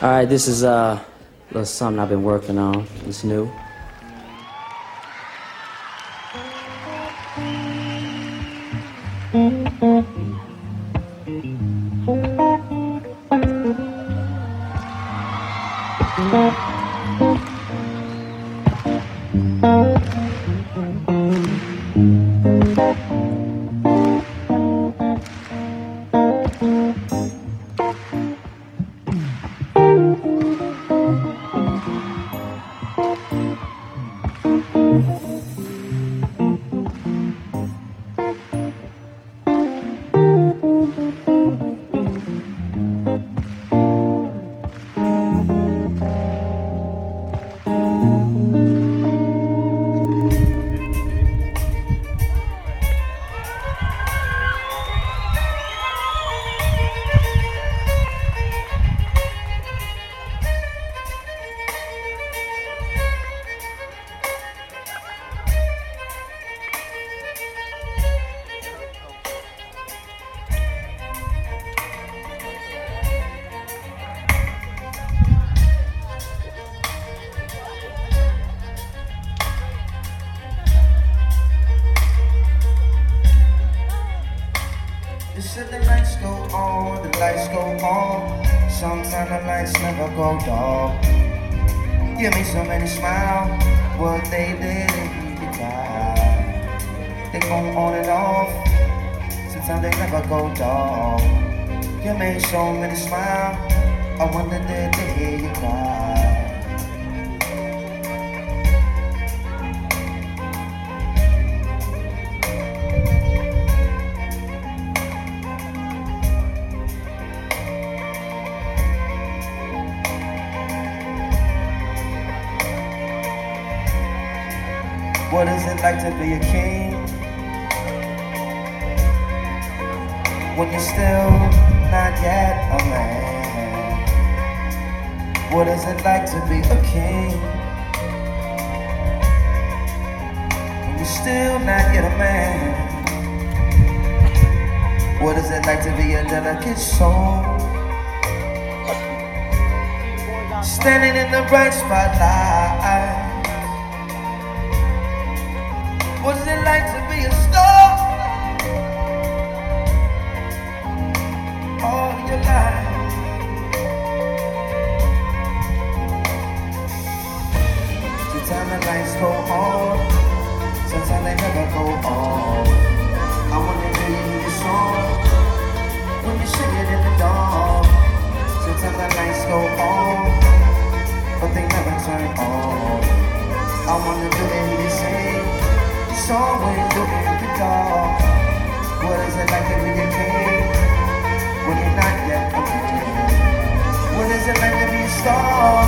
All right, this is uh, something I've been working on. It's new. still not yet a man. What is it like to be a delicate soul? Standing in the bright spotlight. What is it like to be a star? All your life. The time the lights go on that go. I wanna hear you in your song when you sing it in the dark, Sometimes the lights go on, but they never turn on. I wanna hear it when you sing your song when you're looking in the dark. What is it like to be a king when you're not yet a king? What is it like to be a star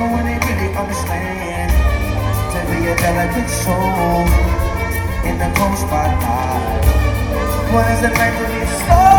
when they really understand? To be a delicate soul in the close by eyes. What is the memory so?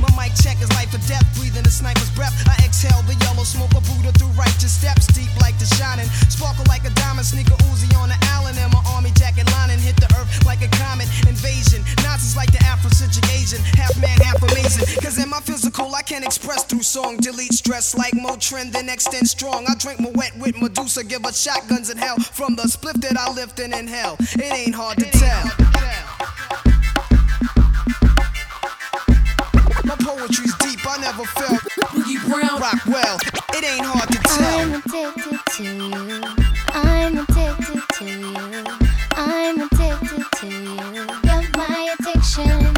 My mic check is life or death, breathing a sniper's breath. I exhale the yellow smoke of Buddha through righteous steps, deep like the shining. Sparkle like a diamond, sneaker Uzi on the island, and my army jacket lining hit the earth like a comet invasion. Nazis like the Afrocentric Asian, half man, half amazing. Cause in my physical, I can't express through song, delete stress like Motrin, then extend strong. I drink my wet with Medusa, give us shotguns in hell from the split that I lift in hell It ain't hard to tell. I never felt Boogie Brown rock well. It ain't hard to tell. I'm addicted to you. I'm addicted to you. I'm addicted to you. You're my addiction.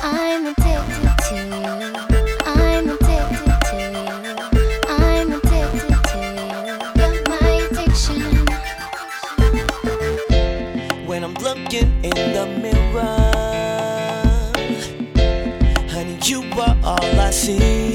I'm addicted. assim.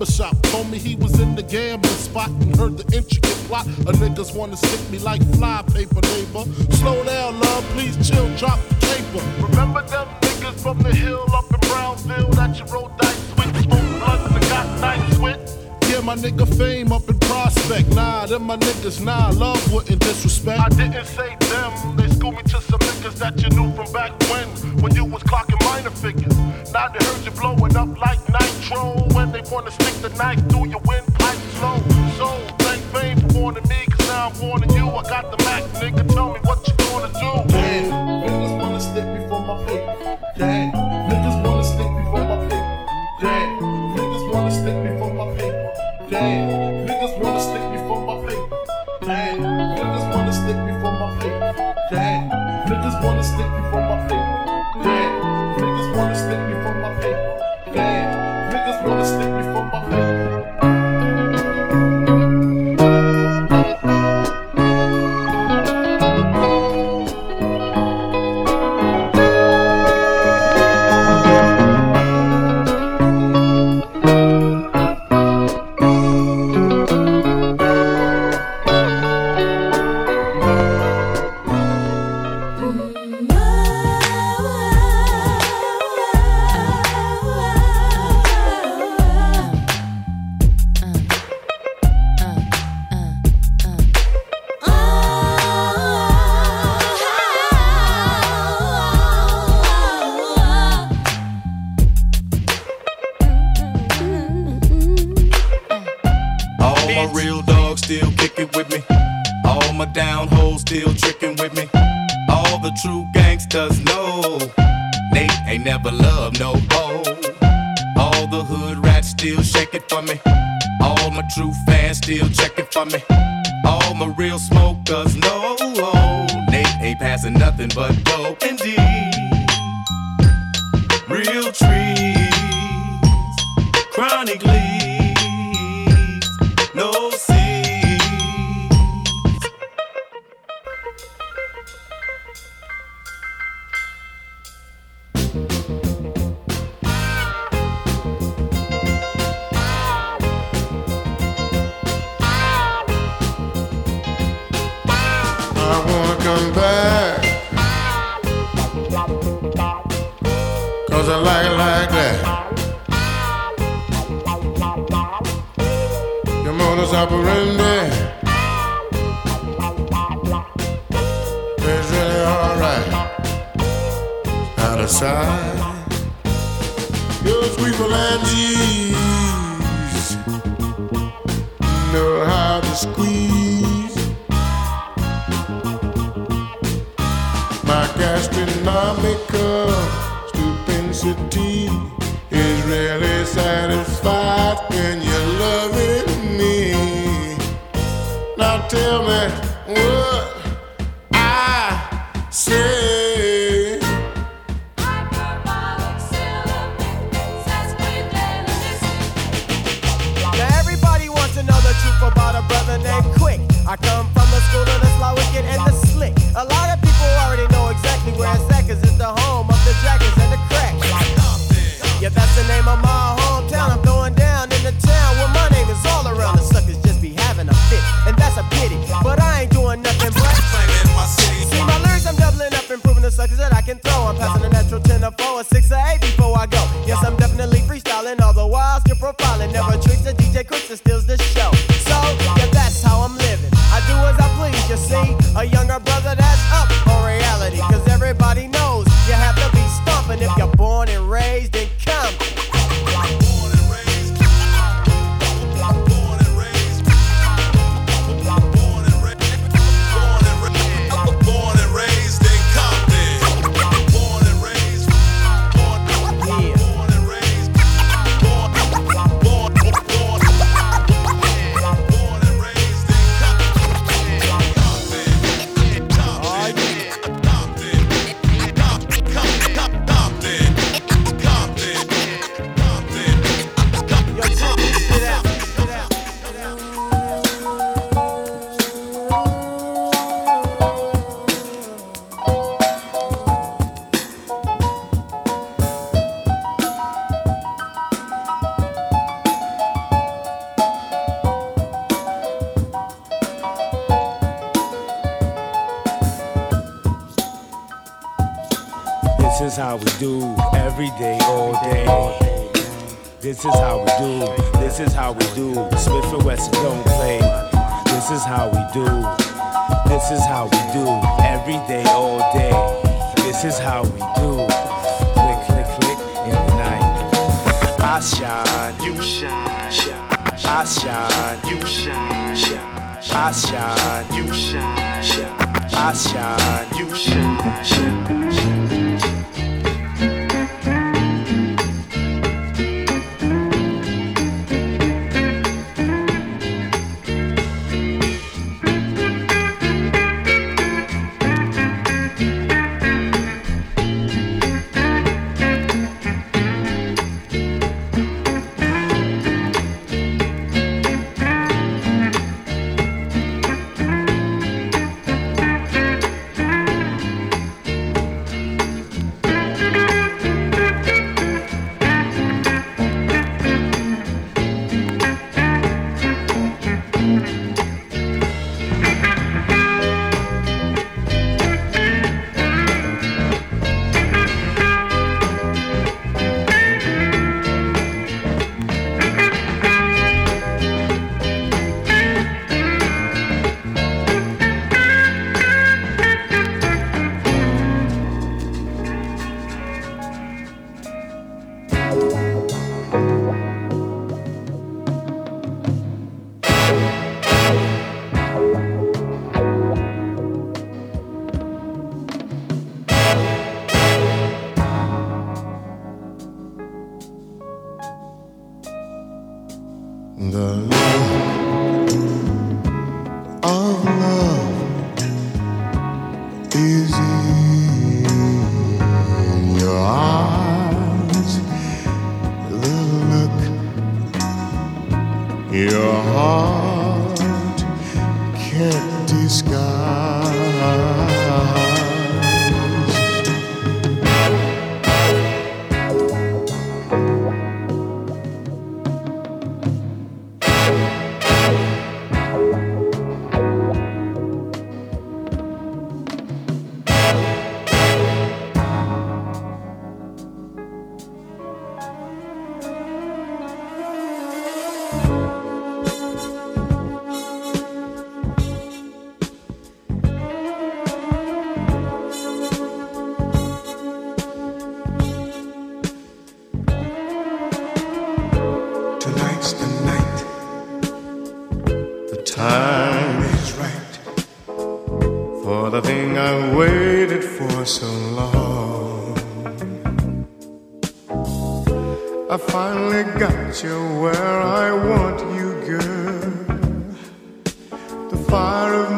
Told me he was in the gambling spot and heard the intricate plot. A niggas wanna stick me like fly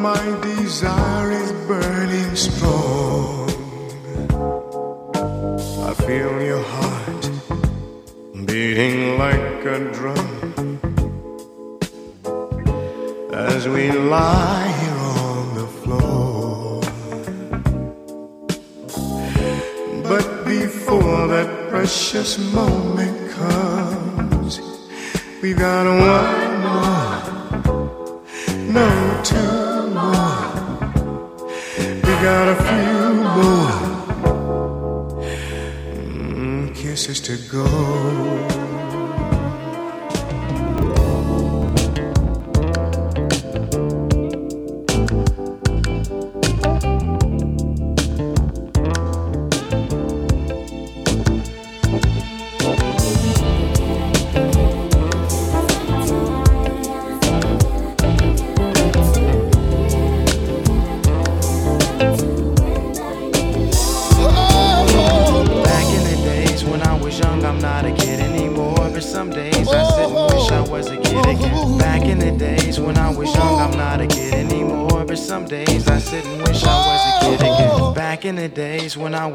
my desire is burning strong. I feel your heart beating like a drum as we lie here on the floor. But before that precious moment comes, we've got one go.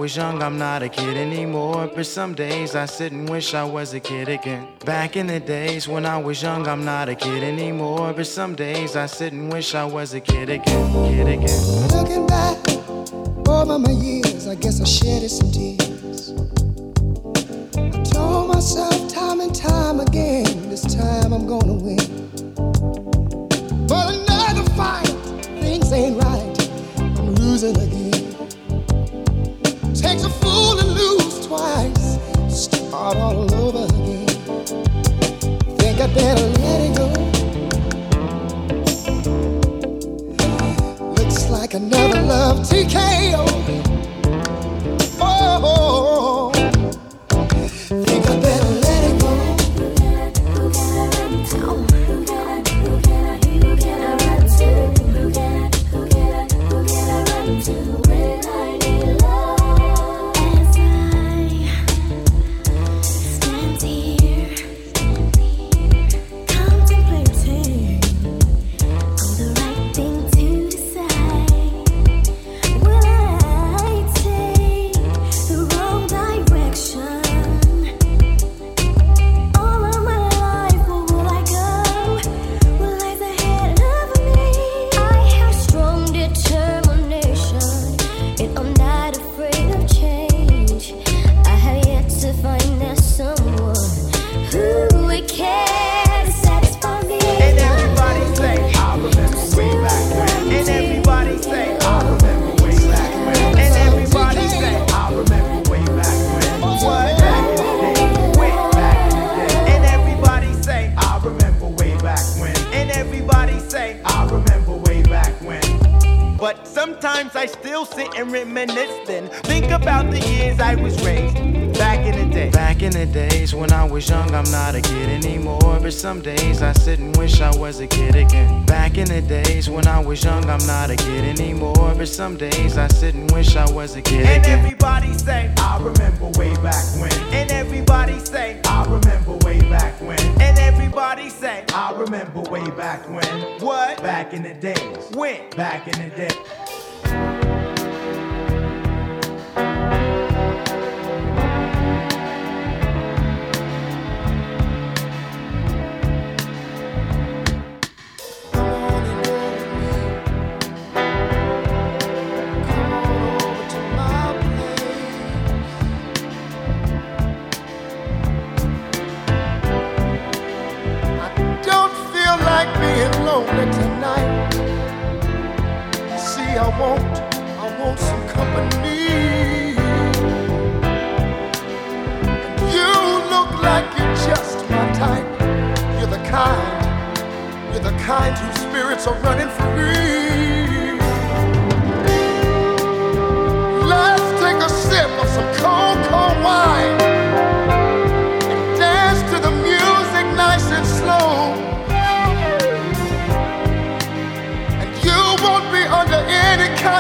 Was young, I'm not a kid anymore. But some days I sit and wish I was a kid again. Back in the days when I was young, I'm not a kid anymore. But some days I sit and wish I was a kid again. Kid again. Looking back over my years, I guess I shedded some tears. I told myself time and time again, this time I'm gonna win.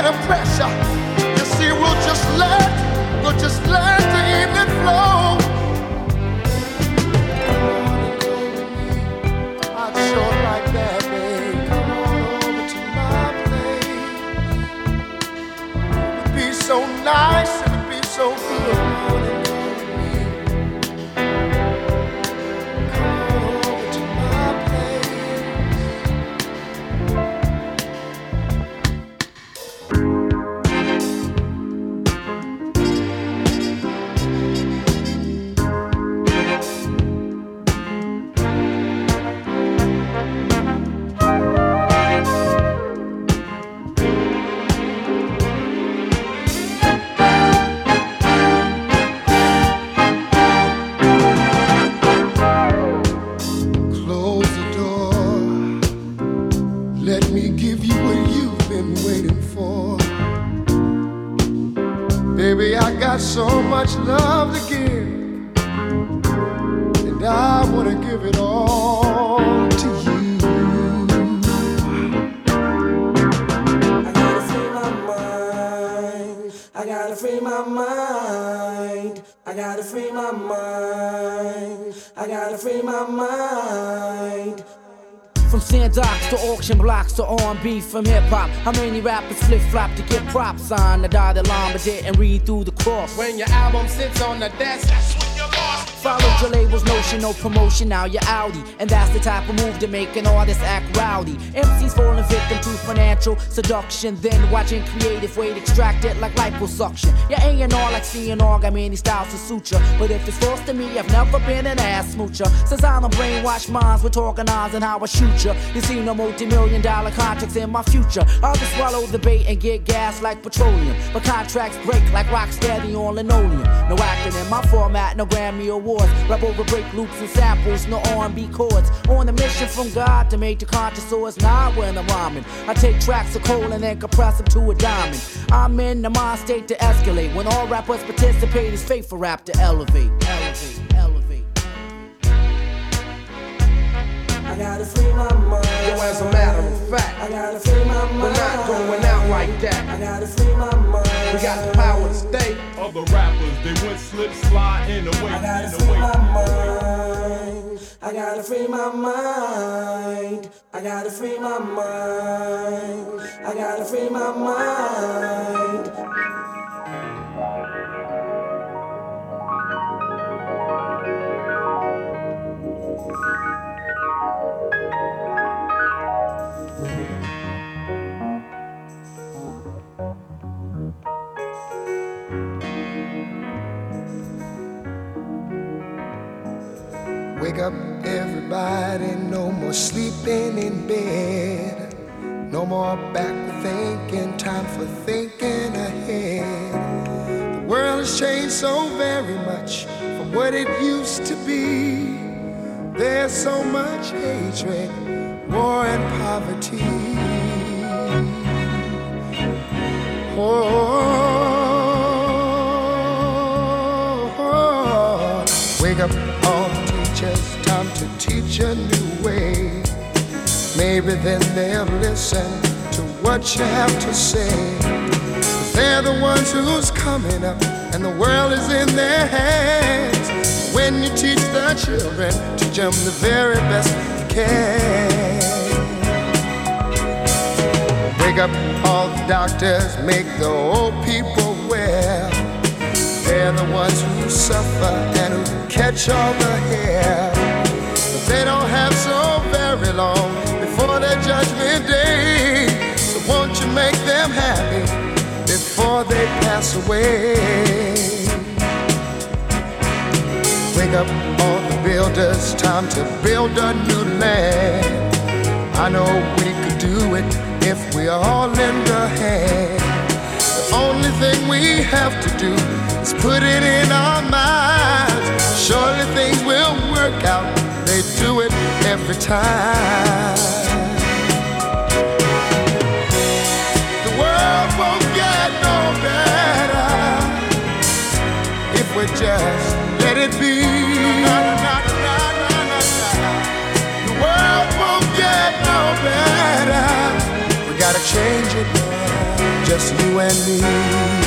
Of pressure. You see, we'll just let, we'll just let to R&B from hip hop. How many rappers flip flop to get props on? The dotted line but didn't read through the cross. When your album sits on the desk, Followed your label's notion, no promotion, now you're Audi. And that's the type of move to make an artist act rowdy. MCs falling victim to financial seduction, then watching creative weight extract it like liposuction. Your A&R like CNR, got many styles to suit suture. But if it's forced to me, I've never been an ass smoocher. Since I don't brainwash minds with organizing how I shoot ya. You see no multi-million dollar contracts in my future. I'll just swallow the bait and get gas like petroleum. But contracts break like rock steady on linoleum. No acting in my format, no Grammy awards. Rap over break loops and samples, no R&B chords. On a mission from God to make the conscious source. Not when I'm rhyming. I take tracks of coal and then compress them to a diamond. I'm in the mind state to escalate. When all rappers participate, it's fate for rap to elevate. Elevate, elevate. I gotta free my mind. Yo, as a matter of fact, I gotta free my mind. we're not going out like that. I gotta free my mind. We got the power to stay. Other rappers, they went slip, slide in the way, I gotta free my mind. I gotta free my mind. I gotta free my mind. I gotta free my mind. Everybody, no more sleeping in bed. No more backward thinking, time for thinking ahead. The world has changed so very much from what it used to be. There's so much hatred, war, and poverty. Oh, oh, oh, oh. wake up to teach a new way. Maybe then they'll listen to what you have to say. They're the ones who's coming up, and the world is in their hands. When you teach the children, teach them the very best you can. Wake up all the doctors, make the old people well. They're the ones who suffer and who catch all the hair. They don't have so very long before their judgment day. So won't you make them happy before they pass away? Wake up all the builders, time to build a new land. I know we could do it if we all lend a hand. The only thing we have to do is put it in our They do it every time. The world won't get no better if we just let it be. The world won't get no better. We gotta change it, just you and me.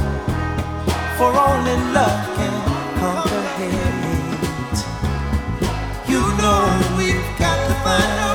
for only love can hate. You know we've got to find a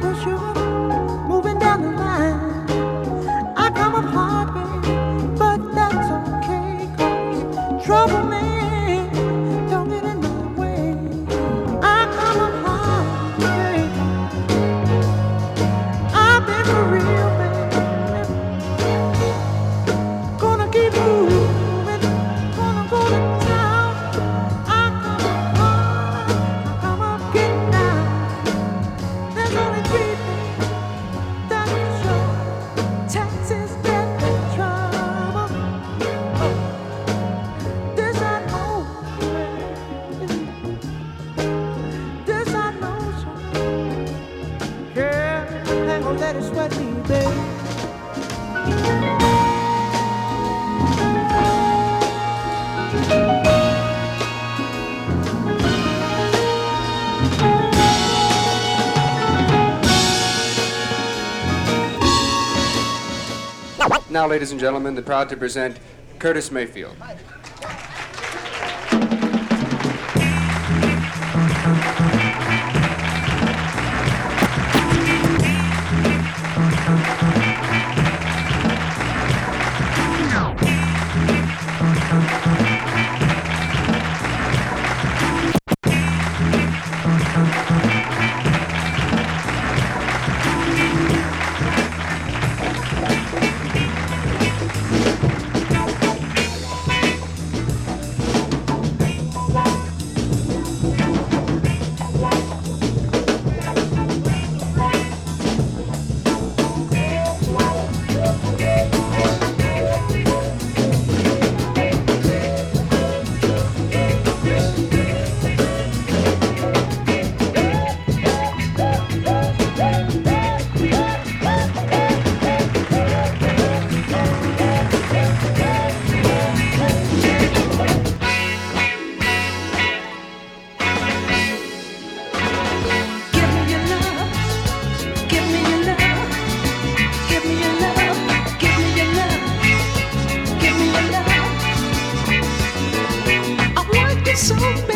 troubleshoot. now, ladies and gentlemen, the proud to present Curtis Mayfield.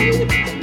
Thank you.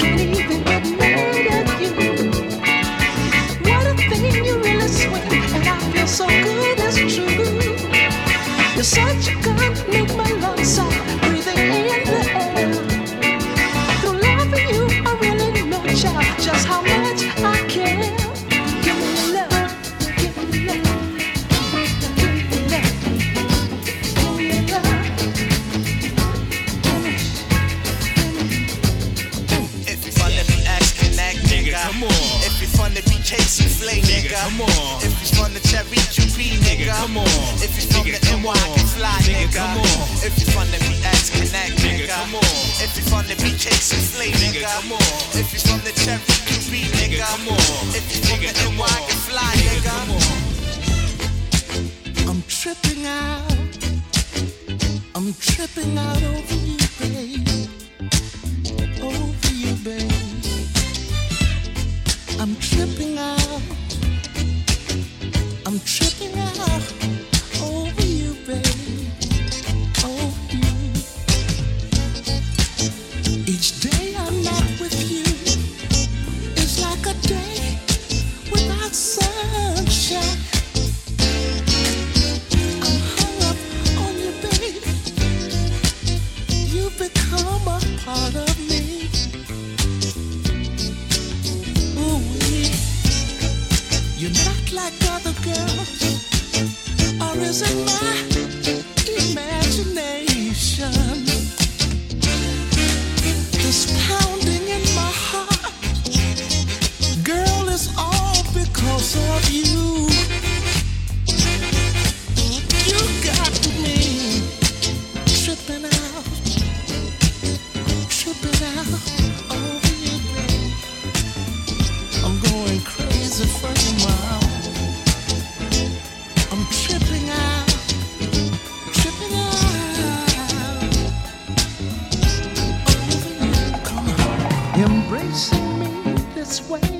Embracing me this way.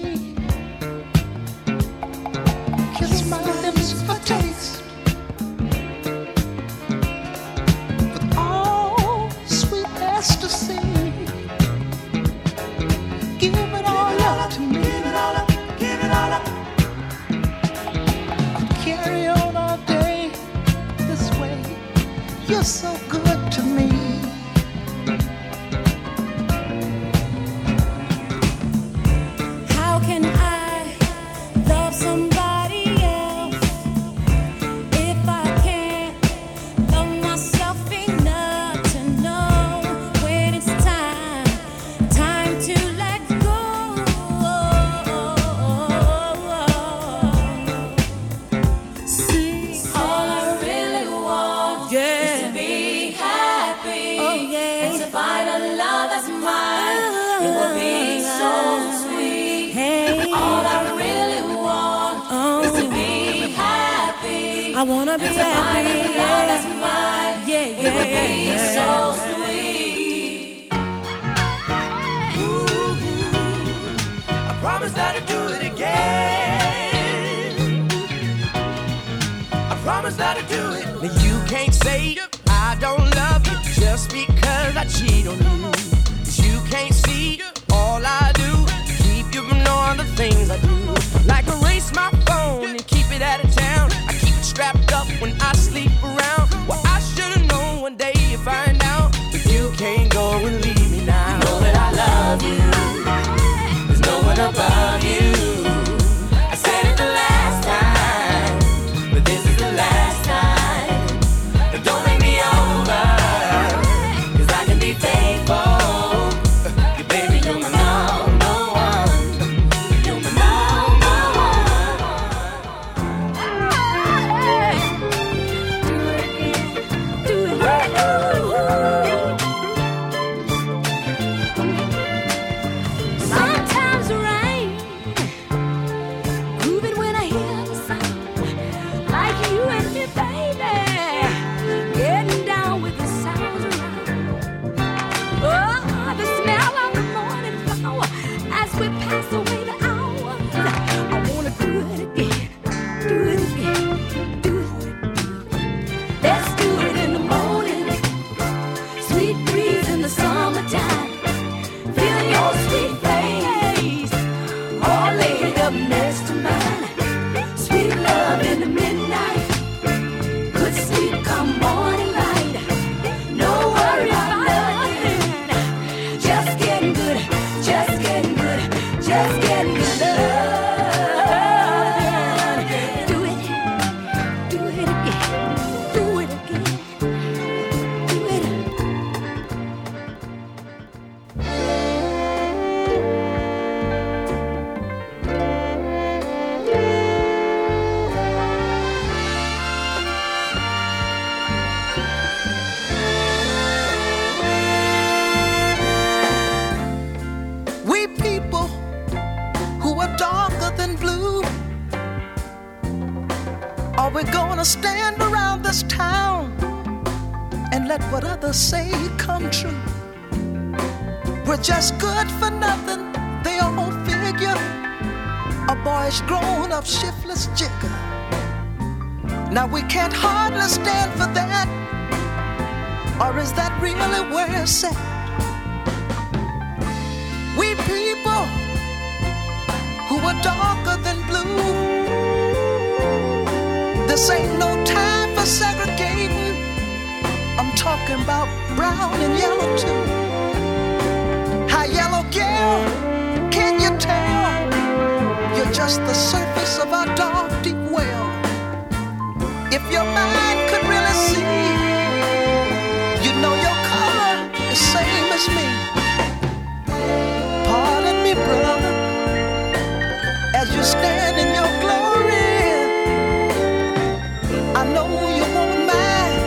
I know you won't mind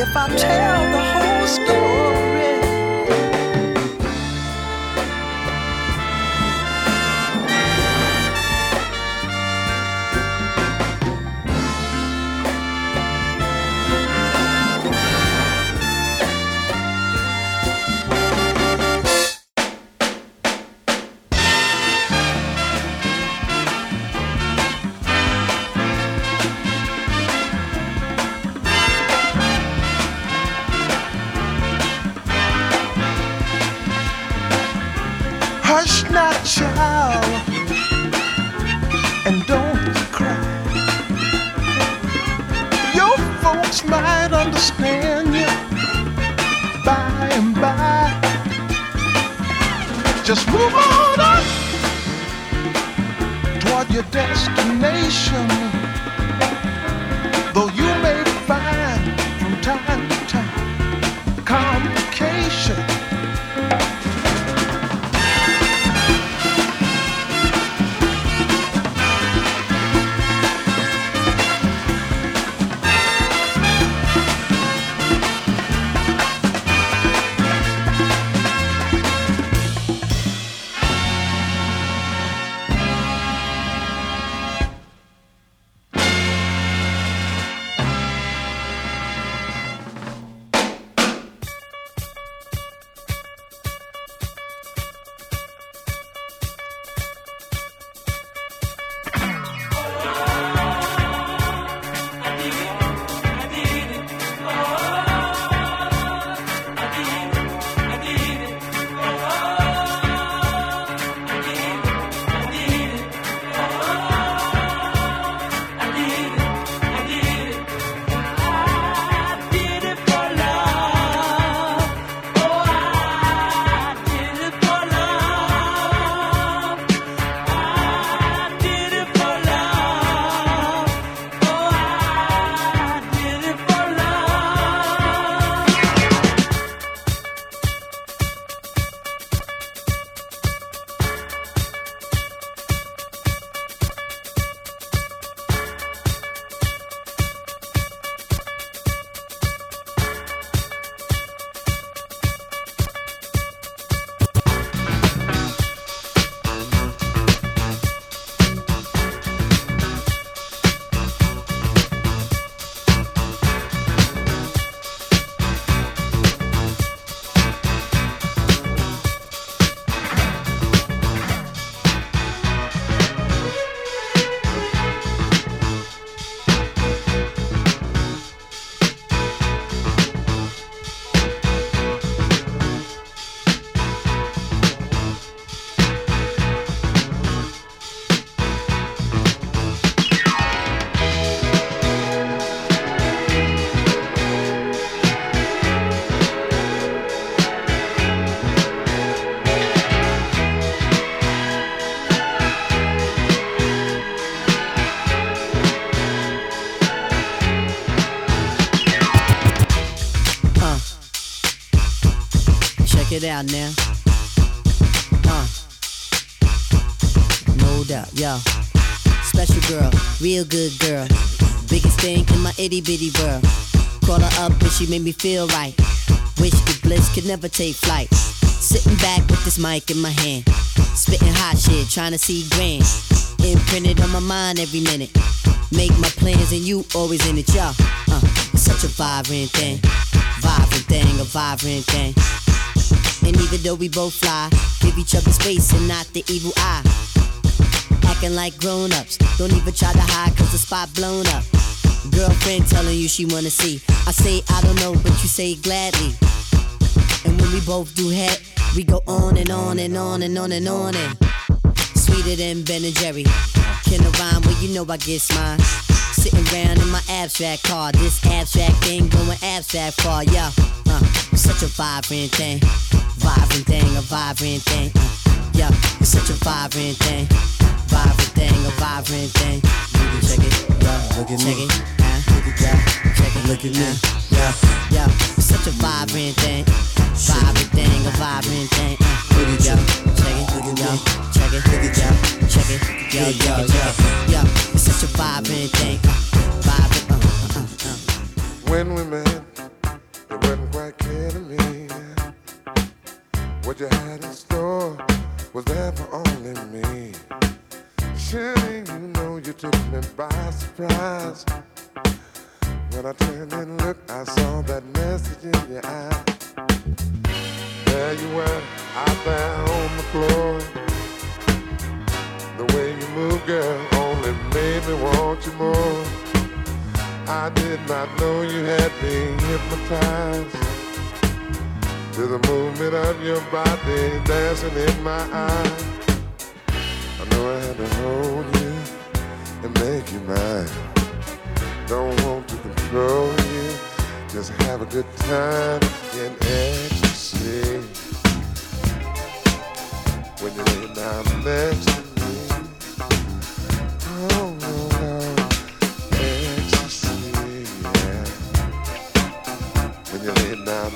if I tell the whole story. Out now. Uh. No doubt, yo. Special girl, real good girl. Biggest thing in my itty bitty world. Call her up and she made me feel right. Wish the bliss could never take flight. Sitting back with this mic in my hand. Spitting hot shit, trying to see grand. Imprinted on my mind every minute. Make my plans and you always in it, y'all. Uh, it's such a vibrant thing. Vibrant thing, a vibrant thing. And even though we both fly, give each other space and not the evil eye. Acting like grown ups. Don't even try to hide cause the spot blown up. Girlfriend telling you she wanna see. I say I don't know, but you say gladly. And when we both do head, we go on and on and on and on and on and sweeter than Ben and Jerry. Can I rhyme? Well, you know I get mine. Sitting around in my abstract car, this abstract thing going abstract far, yeah. Uh, such a vibrant thing, vibrant thing, a vibrant thing. Uh, yeah, it's such a vibrant thing, vibrant thing, a vibrant thing. Check it, yeah, Look at check me. it, uh, yeah, check it, Look at me. yeah, yeah. It's such a vibrant thing, vibrant thing, a vibrant thing. Uh, Look at yeah, you. check it, Look at yo, me. check it, Look at yo, check it, yo, Yeah, check yeah, yo, yo. It's such a vibrant thing, uh, vibrant, uh, uh, uh, uh. When we met, what you had in store was there for only me. Surely you know you took me by surprise. When I turned and looked, I saw that message in your eye. There you were, out there on the floor. The way you move, girl, only made me want you more. I did not know you had me hypnotized to the movement of your body dancing in my eyes. I know I had to hold you and make you mine. Don't want to control you, just have a good time in ecstasy. When you lay down next to me, oh, oh, oh ecstasy, yeah. When you lay down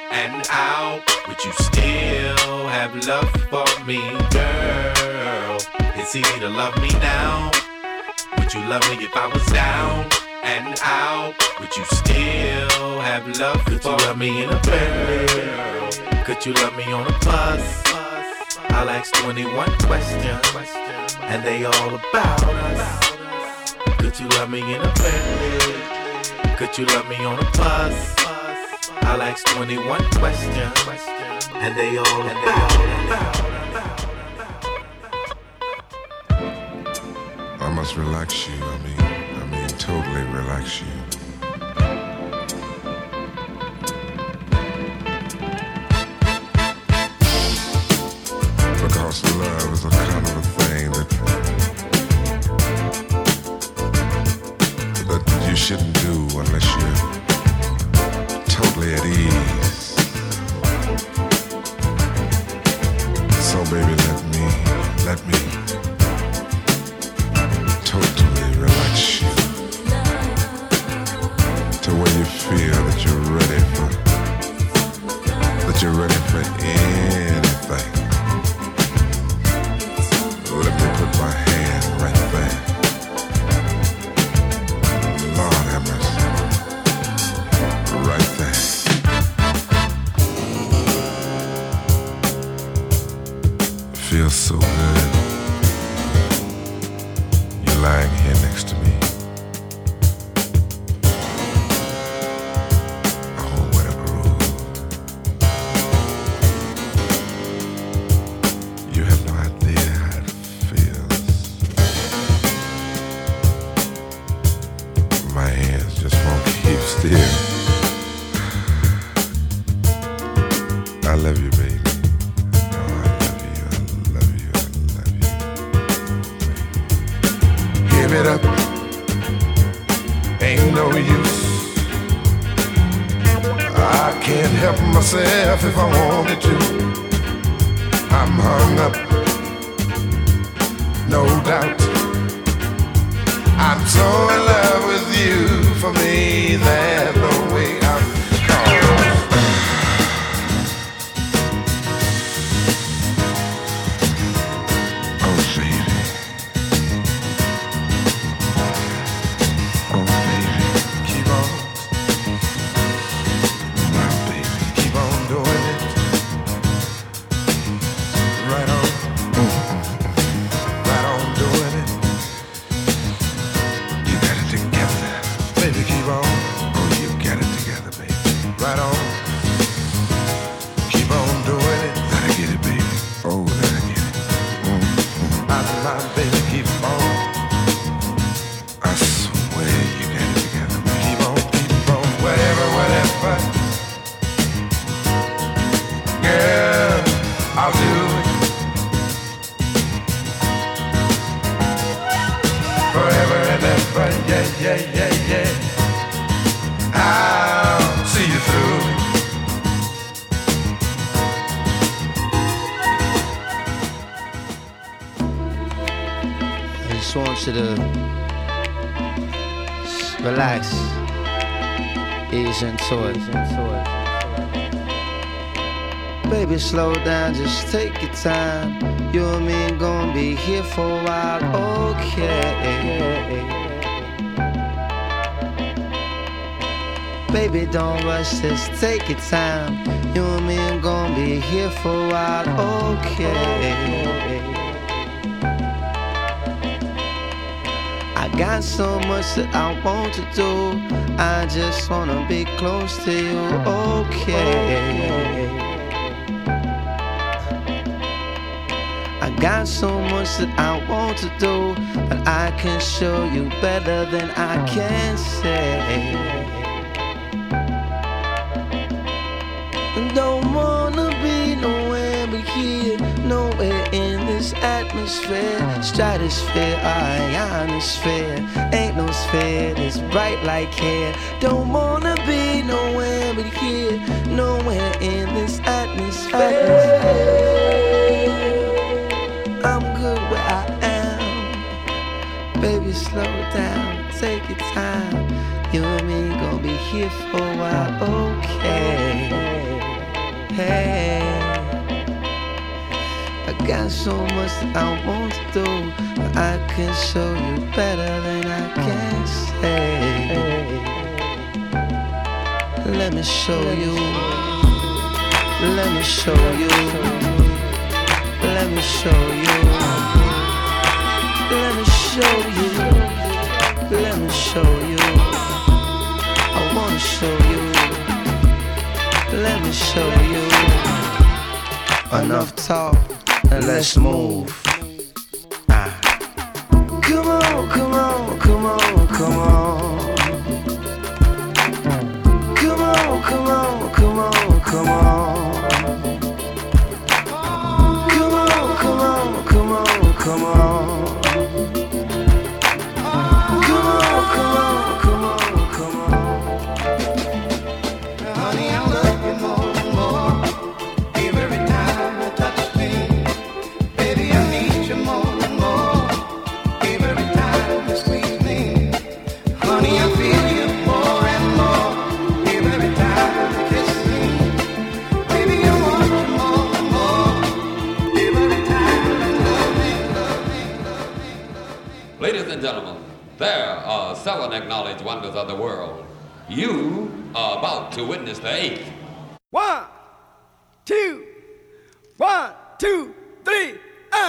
and out? Would you still have love for me, girl? It's easy to love me now. Would you love me if I was down and out? Would you still have love Could you love me in a Bentley? Could you love me on a bus? I'll ask 21 questions, and they all about us. Could you love me in a Bentley? Could you love me on a bus? I'll ask 21 questions, and they all about us. I must relax you. I mean, I mean, totally relax you. Because love is a kind of a thing that that you shouldn't do unless you're totally at ease. So baby, let me, let me totally relax you to where you feel that you're ready for that you're ready for anything. Just won't keep still. I love you, baby. Oh, I love you. I love you. I love you. Give it up. Ain't no use. I can't help myself if I wanted Baby, slow down, just take your time. You and me gonna be here for a while, okay? Baby, don't rush, just take your time. You and me gonna be here for a while, okay? I got so much that I want to do. I just wanna be close to you, okay? Got so much that I want to do, but I can show you better than I can say. Don't wanna be nowhere but here, nowhere in this atmosphere, stratosphere, ionosphere. Ain't no sphere that's bright like hair. Don't wanna be nowhere but here, nowhere in this atmosphere. Slow down, take your time. You and me gonna be here for a while, okay? Hey, I got so much that I want to do, but I can show you better than I can say. Let me show you. Let me show you. Let me show you. Let me show you. Let me show you. I wanna show you. Let me show you. Enough talk and let's move. Ah. Come on, come on, come on.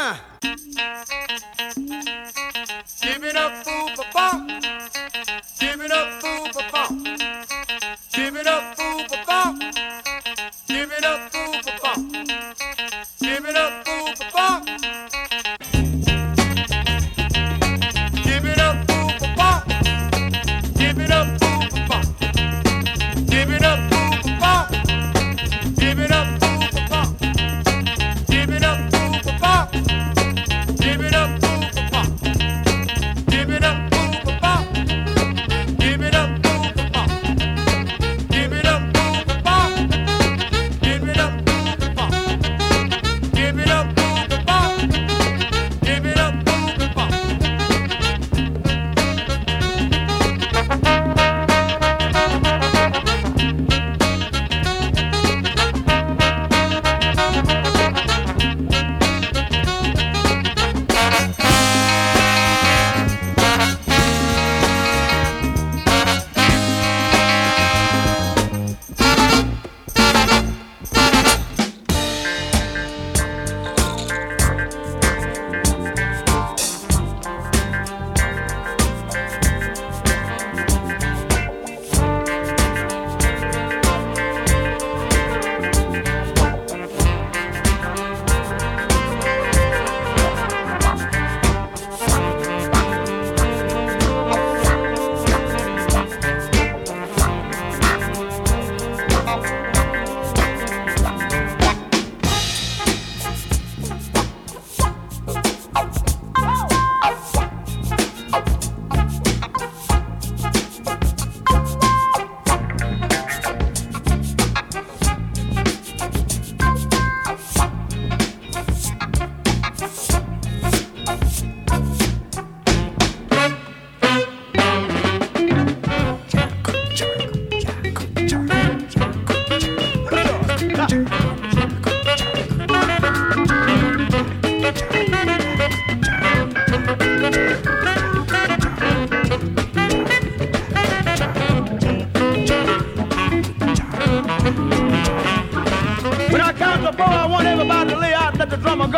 Give it up, food for. Give it up, food.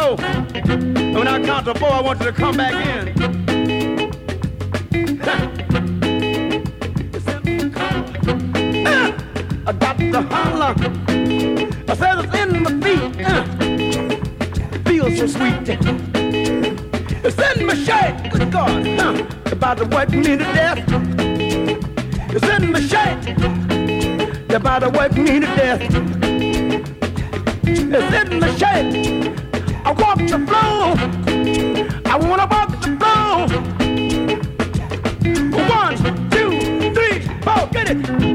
go. And when I count to four, I want you to come back in. I got the holler. I said it's in my feet. Uh, feels so sweet. It's in my shake. Good God. Uh, about to wipe me to death. It's in my shake. About to wipe me to death. It's in my shake. Want the floor. I wanna walk the floor. One, two, three, four, get it.